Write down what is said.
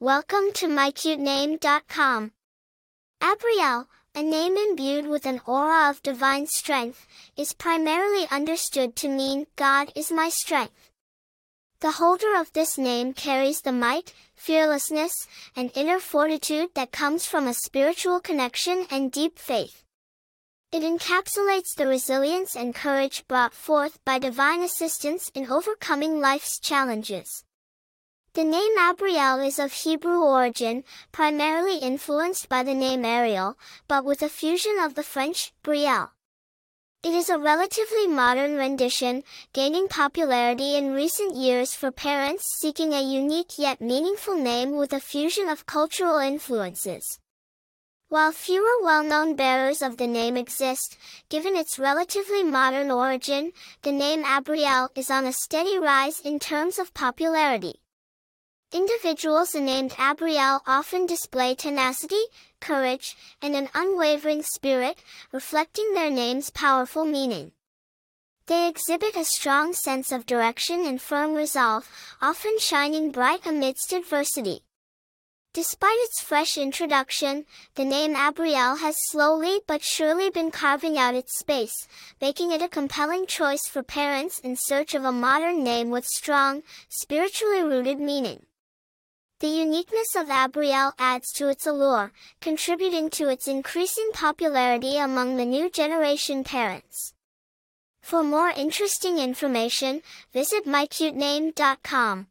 Welcome to mycutename.com. Abrielle, a name imbued with an aura of divine strength, is primarily understood to mean God is my strength. The holder of this name carries the might, fearlessness, and inner fortitude that comes from a spiritual connection and deep faith. It encapsulates the resilience and courage brought forth by divine assistance in overcoming life's challenges. The name Abrielle is of Hebrew origin, primarily influenced by the name Ariel, but with a fusion of the French, Brielle. It is a relatively modern rendition, gaining popularity in recent years for parents seeking a unique yet meaningful name with a fusion of cultural influences. While fewer well-known bearers of the name exist, given its relatively modern origin, the name Abrielle is on a steady rise in terms of popularity. Individuals named Abrielle often display tenacity, courage, and an unwavering spirit, reflecting their name's powerful meaning. They exhibit a strong sense of direction and firm resolve, often shining bright amidst adversity. Despite its fresh introduction, the name Abrielle has slowly but surely been carving out its space, making it a compelling choice for parents in search of a modern name with strong, spiritually rooted meaning. The uniqueness of Abrielle adds to its allure, contributing to its increasing popularity among the new generation parents. For more interesting information, visit mycutename.com.